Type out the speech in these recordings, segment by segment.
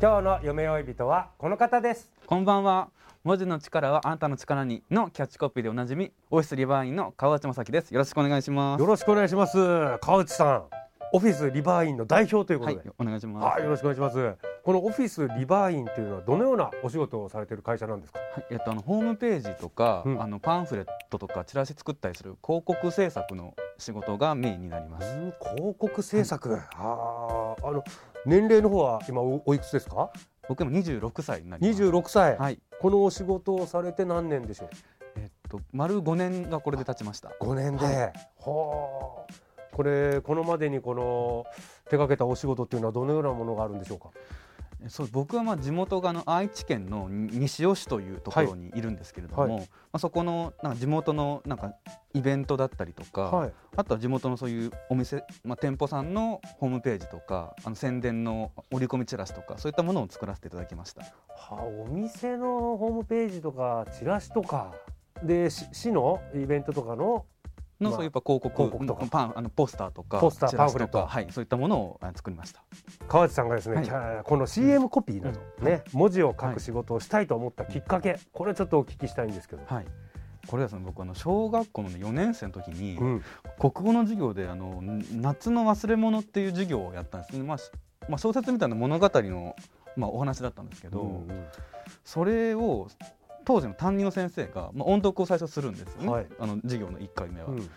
今日の夢追い人はこの方ですこんばんは。文字の力はあなたの力にのキャッチコピーでおなじみ、オフィスリバーインの川内正樹です。よろしくお願いします。よろしくお願いします川内さんオフィスリバーインの代表ということで、はい、お願いします。はい、よろしくお願いしますこのオフィスリバーインというのはどのようなお仕事をされている会社なんですか？はい、えっとあのホームページとか、うん。あのパンフレットとかチラシ作ったりする広告制作の仕事がメインになります。うん広告制作、あああの年齢の方は今おおいくつですか？僕も26歳になります。26歳、はい。このお仕事をされて何年でしょう？えっと丸5年がこれで経ちました。5年で、ははあ。これこのまでにこの手掛けたお仕事っていうのはどのようなものがあるんでしょうか？えそう僕はまあ地元があの愛知県の西尾市というところにいるんですけれども、はい。まあ、そこのなんか地元のなんかイベントだったりとか、はい。あとは地元のそういうお店、まあ、店舗さんのホームページとかあの宣伝の折り込みチラシとかそういったものを作らせていただきました。はあ、お店のホームページとかチラシとかでし市のイベントとかのまあのそういうやっぱ広告広告とか。パンあのポスターとかポスターパンフレット。とかはいそういったものをあ作りました。川内さんがですね、はい。この CM コピーなど、ね文字を書く仕事をしたいと思ったきっかけ、これちょっとお聞きしたいんですけど、はい。これはですね僕あの小学校の、ね、4年生の時に、うん。国語の授業であのん夏の忘れ物っていう授業をやったんです。ね、まあしまあ、小説みたいな物語の、まあ、お話だったんですけど、うんうん。それを当時の担任の先生が、まあ、音読を最初するんですよね、はい。あの授業の1回目は。うん。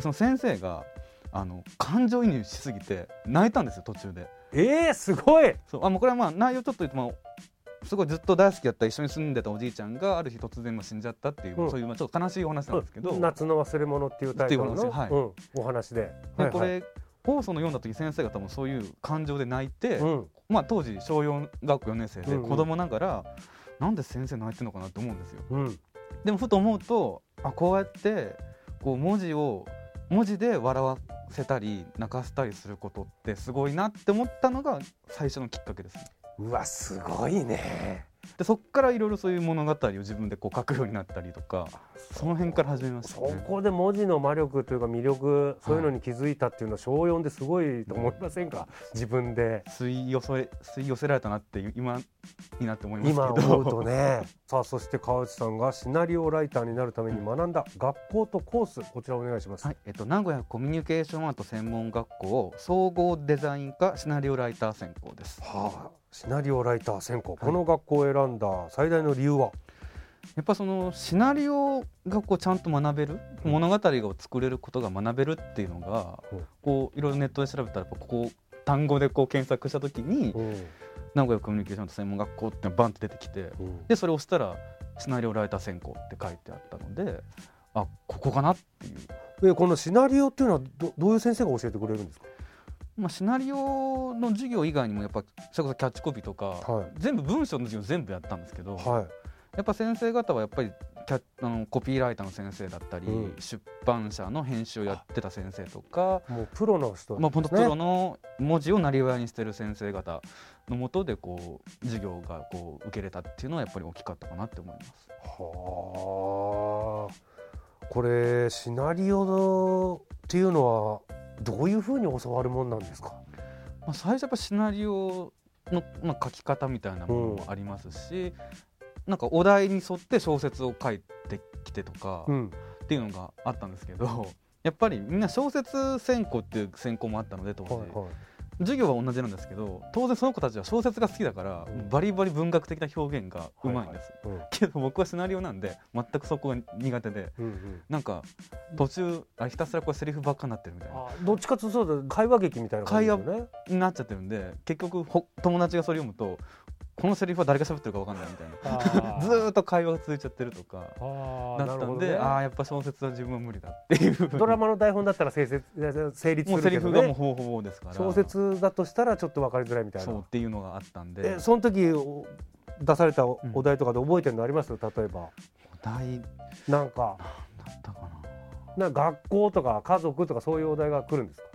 その先生があの感情移入しすぎて泣いたんですよ途中で。えー、すごい。そう。あもうこれはまあ内容ちょっと言うと、まあ、すごいずっと大好きだった一緒に住んでたおじいちゃんがある日突然まあ死んじゃったっていう、うん。そういうまあちょっと悲しいお話なんですけど、夏の忘れ物っていうタイトルの、はい。うん、お話で。はいはい。でこれ放送の読んだ時先生が多分そういう感情で泣いて、うん。まあ、当時小4学校4年生でうんうん。子供ながら、なんで先生泣いてるのかなって思うんですよ。うんでもふと思うとあこうやってこう文字を文字で笑わせたり泣かせたりすることってすごいなって思ったのが最初のきっかけですね。うわすごいねでそっからいろいろそういう物語を自分でこう書くようになったりとかその辺から始めましたそね。こで文字の魔力というか魅力そういうのに気づいたっていうのは小4ですごいと思いませんか？自分で。吸い寄せ吸い寄せられたなって今になって思いますけど。今思うとねさあそして川内さんがシナリオライターになるために学んだ学校とコースこちらお願いします、はいえっと、名古屋コミュニケーションアート専門学校総合デザイン科シナリオライター専攻です。はあ、シナリオライター専攻、この学校を選んだ最大の理由は？やっぱそのシナリオがこうちゃんと学べる物語を作れることが学べるっていうのがうん。こういろいろネットで調べたらここ単語でこう検索した時にうん名古屋コミュニケーションアート専門学校ってバンって出てきてうん。でそれを押したらシナリオライター専攻って書いてあったのであここかなっていう。でこのシナリオっていうのはどどういう先生が教えてくれるんですか？まあ、シナリオの授業以外にもやっぱそれこそキャッチコピーとか、はい。全部文章の授業全部やったんですけど、はい。やっぱ先生方はやっぱりキャあのコピーライターの先生だったり、うん。出版社の編集をやってた先生とか、もうプロの人まあ、プね。ロの文字をなりわいにしてる先生方のもとでこう授業がこう受けれたっていうのはやっぱり大きかったかなって思います。はあ。これシナリオっていうのはどういうふうに教わるもんなんですか？まあ、最初やっぱシナリオの、まあ、書き方みたいなものもありますし、なんかお題に沿って小説を書いてきてとかうん。っていうのがあったんですけど、やっぱりみんな小説専攻っていう専攻もあったので当時、はいはい。授業は同じなんですけど当然その子たちは小説が好きだから、うん。バリバリ文学的な表現がうまいんです、うん。けど僕はシナリオなんで全くそこが苦手でうんうん。なんか途中あひたすらこれセリフばっかになってるみたいな。あどっちかというとそうだ会話劇みたいな感じだよね。になっちゃってるんで結局ほ友達がそれ読むとこのセリフは誰が喋ってるか分かんないみたいな。あ ずーっと会話が続いちゃってるとかだったんで、ねああやっぱ小説は自分は無理だっていう。ドラマの台本だったら成立成立もうセリするけどねフがもうほぼほぼですから。小説だとしたらちょっと分かりづらいみたいそうなっていうのがあったんで。えその時お出されたお題とかで覚えてるのあります？例えば。お題。なんか。だったかな。な学校とか家族とかそういうお題が来るんですか？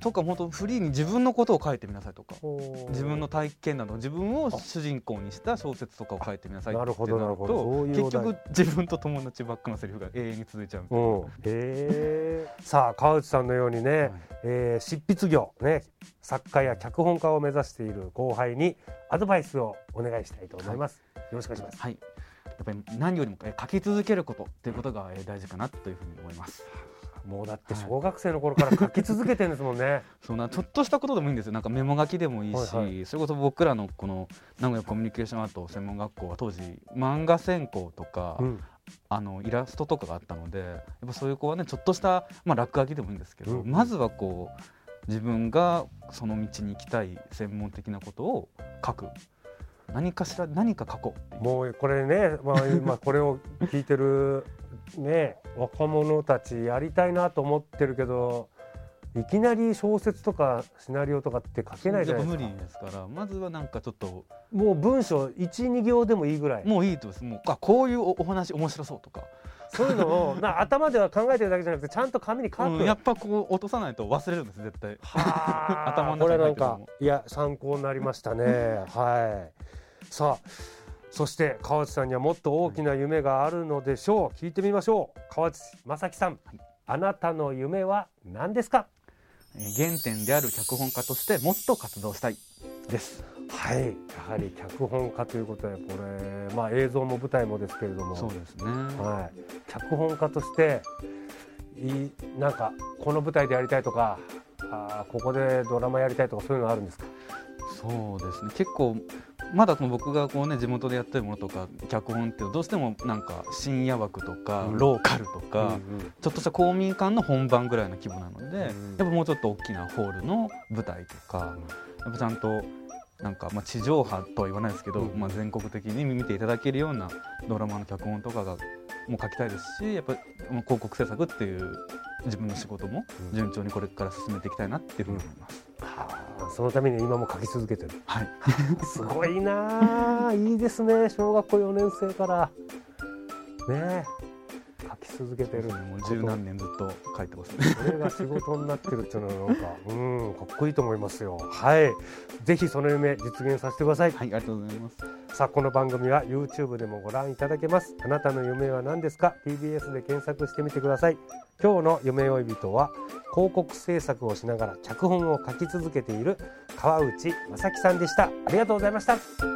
とか本当フリーに自分のことを書いてみなさいとか。自自分の体験など自分を主人公にした小説とかを書いてみなさいってなるほどなるほど。そういうお題結局自分と友達ばっかのセリフが永遠に続いちゃうみたいな。え。さあ川内さんのようにね、はい。えー執筆業ね。作家や脚本家を目指している後輩にアドバイスをお願いしたいと思います、よろしくお願いします。はい。やっぱり何よりもえ書き続けることっていうことがえ大事かなというふうに思いますもうだって小学生の頃から書き続けてるんですもんね、そんなちょっとしたことでもいいんですよ。なんかメモ書きでもいいし、はいはそれこそ僕らのこの名古屋コミュニケーションアート専門学校は当時漫画専攻とか、うん。あのイラストとかがあったのでやっぱそういう子はねちょっとした、まあ、落書きでもいいんですけど、うん。まずはこう自分がその道に行きたい専門的なことを書く何かしら何か書こう。もうこれね、まあ、今これを聞いてるね若者たちやりたいなと思ってるけどいきなり小説とかシナリオとかって書けないじゃないですか。無理ですからまずはなんかちょっと。もう文章12行でもいいぐらい。もういいとです。もうあこういうおお話面白そうとか、そういうのをな頭では考えてるだけじゃなくてちゃんと紙に書く、うんやっぱこう落とさないと忘れるんです絶対。はあ。頭の中これなんかいや参考になりましたね。はい。さあそして川内さんにはもっと大きな夢があるのでしょう。聞いてみましょう。川内正樹さん、あなたの夢は何ですか？えー原点である脚本家としてもっと活動したいですはい。やはり脚本家ということでこれまあ映像も舞台もですけれども。そうですね。はい、脚本家としていいなんかこの舞台でやりたいとかあーここでドラマやりたいとかそういうのあるんですか？そうですね。結構まだこの僕がこうね地元でやってるものとか脚本ってどうしてもなんか深夜枠とか、うん。ローカルとか、ちょっとした公民館の本番ぐらいの規模なので、うんやっぱもうちょっと大きなホールの舞台とか、やっぱちゃん。となんかまあ地上波とは言わないですけど、うんまあ、全国的に見ていただけるようなドラマの脚本とかがもう書きたいですしやっぱ広告制作っていう自分の仕事もうん。順調にこれから進めていきたいなっていうふうに思います。はあそのために今も書き続けてる。はい、すごいなあ。いいですね。小学校4年生から。ねえ書き続けてる。もう十何年ずっと書いてます。ね。それが仕事になってるっていうのはなんか うんかっこいいと思いますよ。はい。ぜひその夢実現させてください。はい、ありがとうございます。さあこの番組は YouTube でもご覧いただけます。あなたの夢は何ですか？TBS で検索してみてください。今日の夢追い人は広告制作をしながら脚本を書き続けている川内雅樹さんでした。ありがとうございました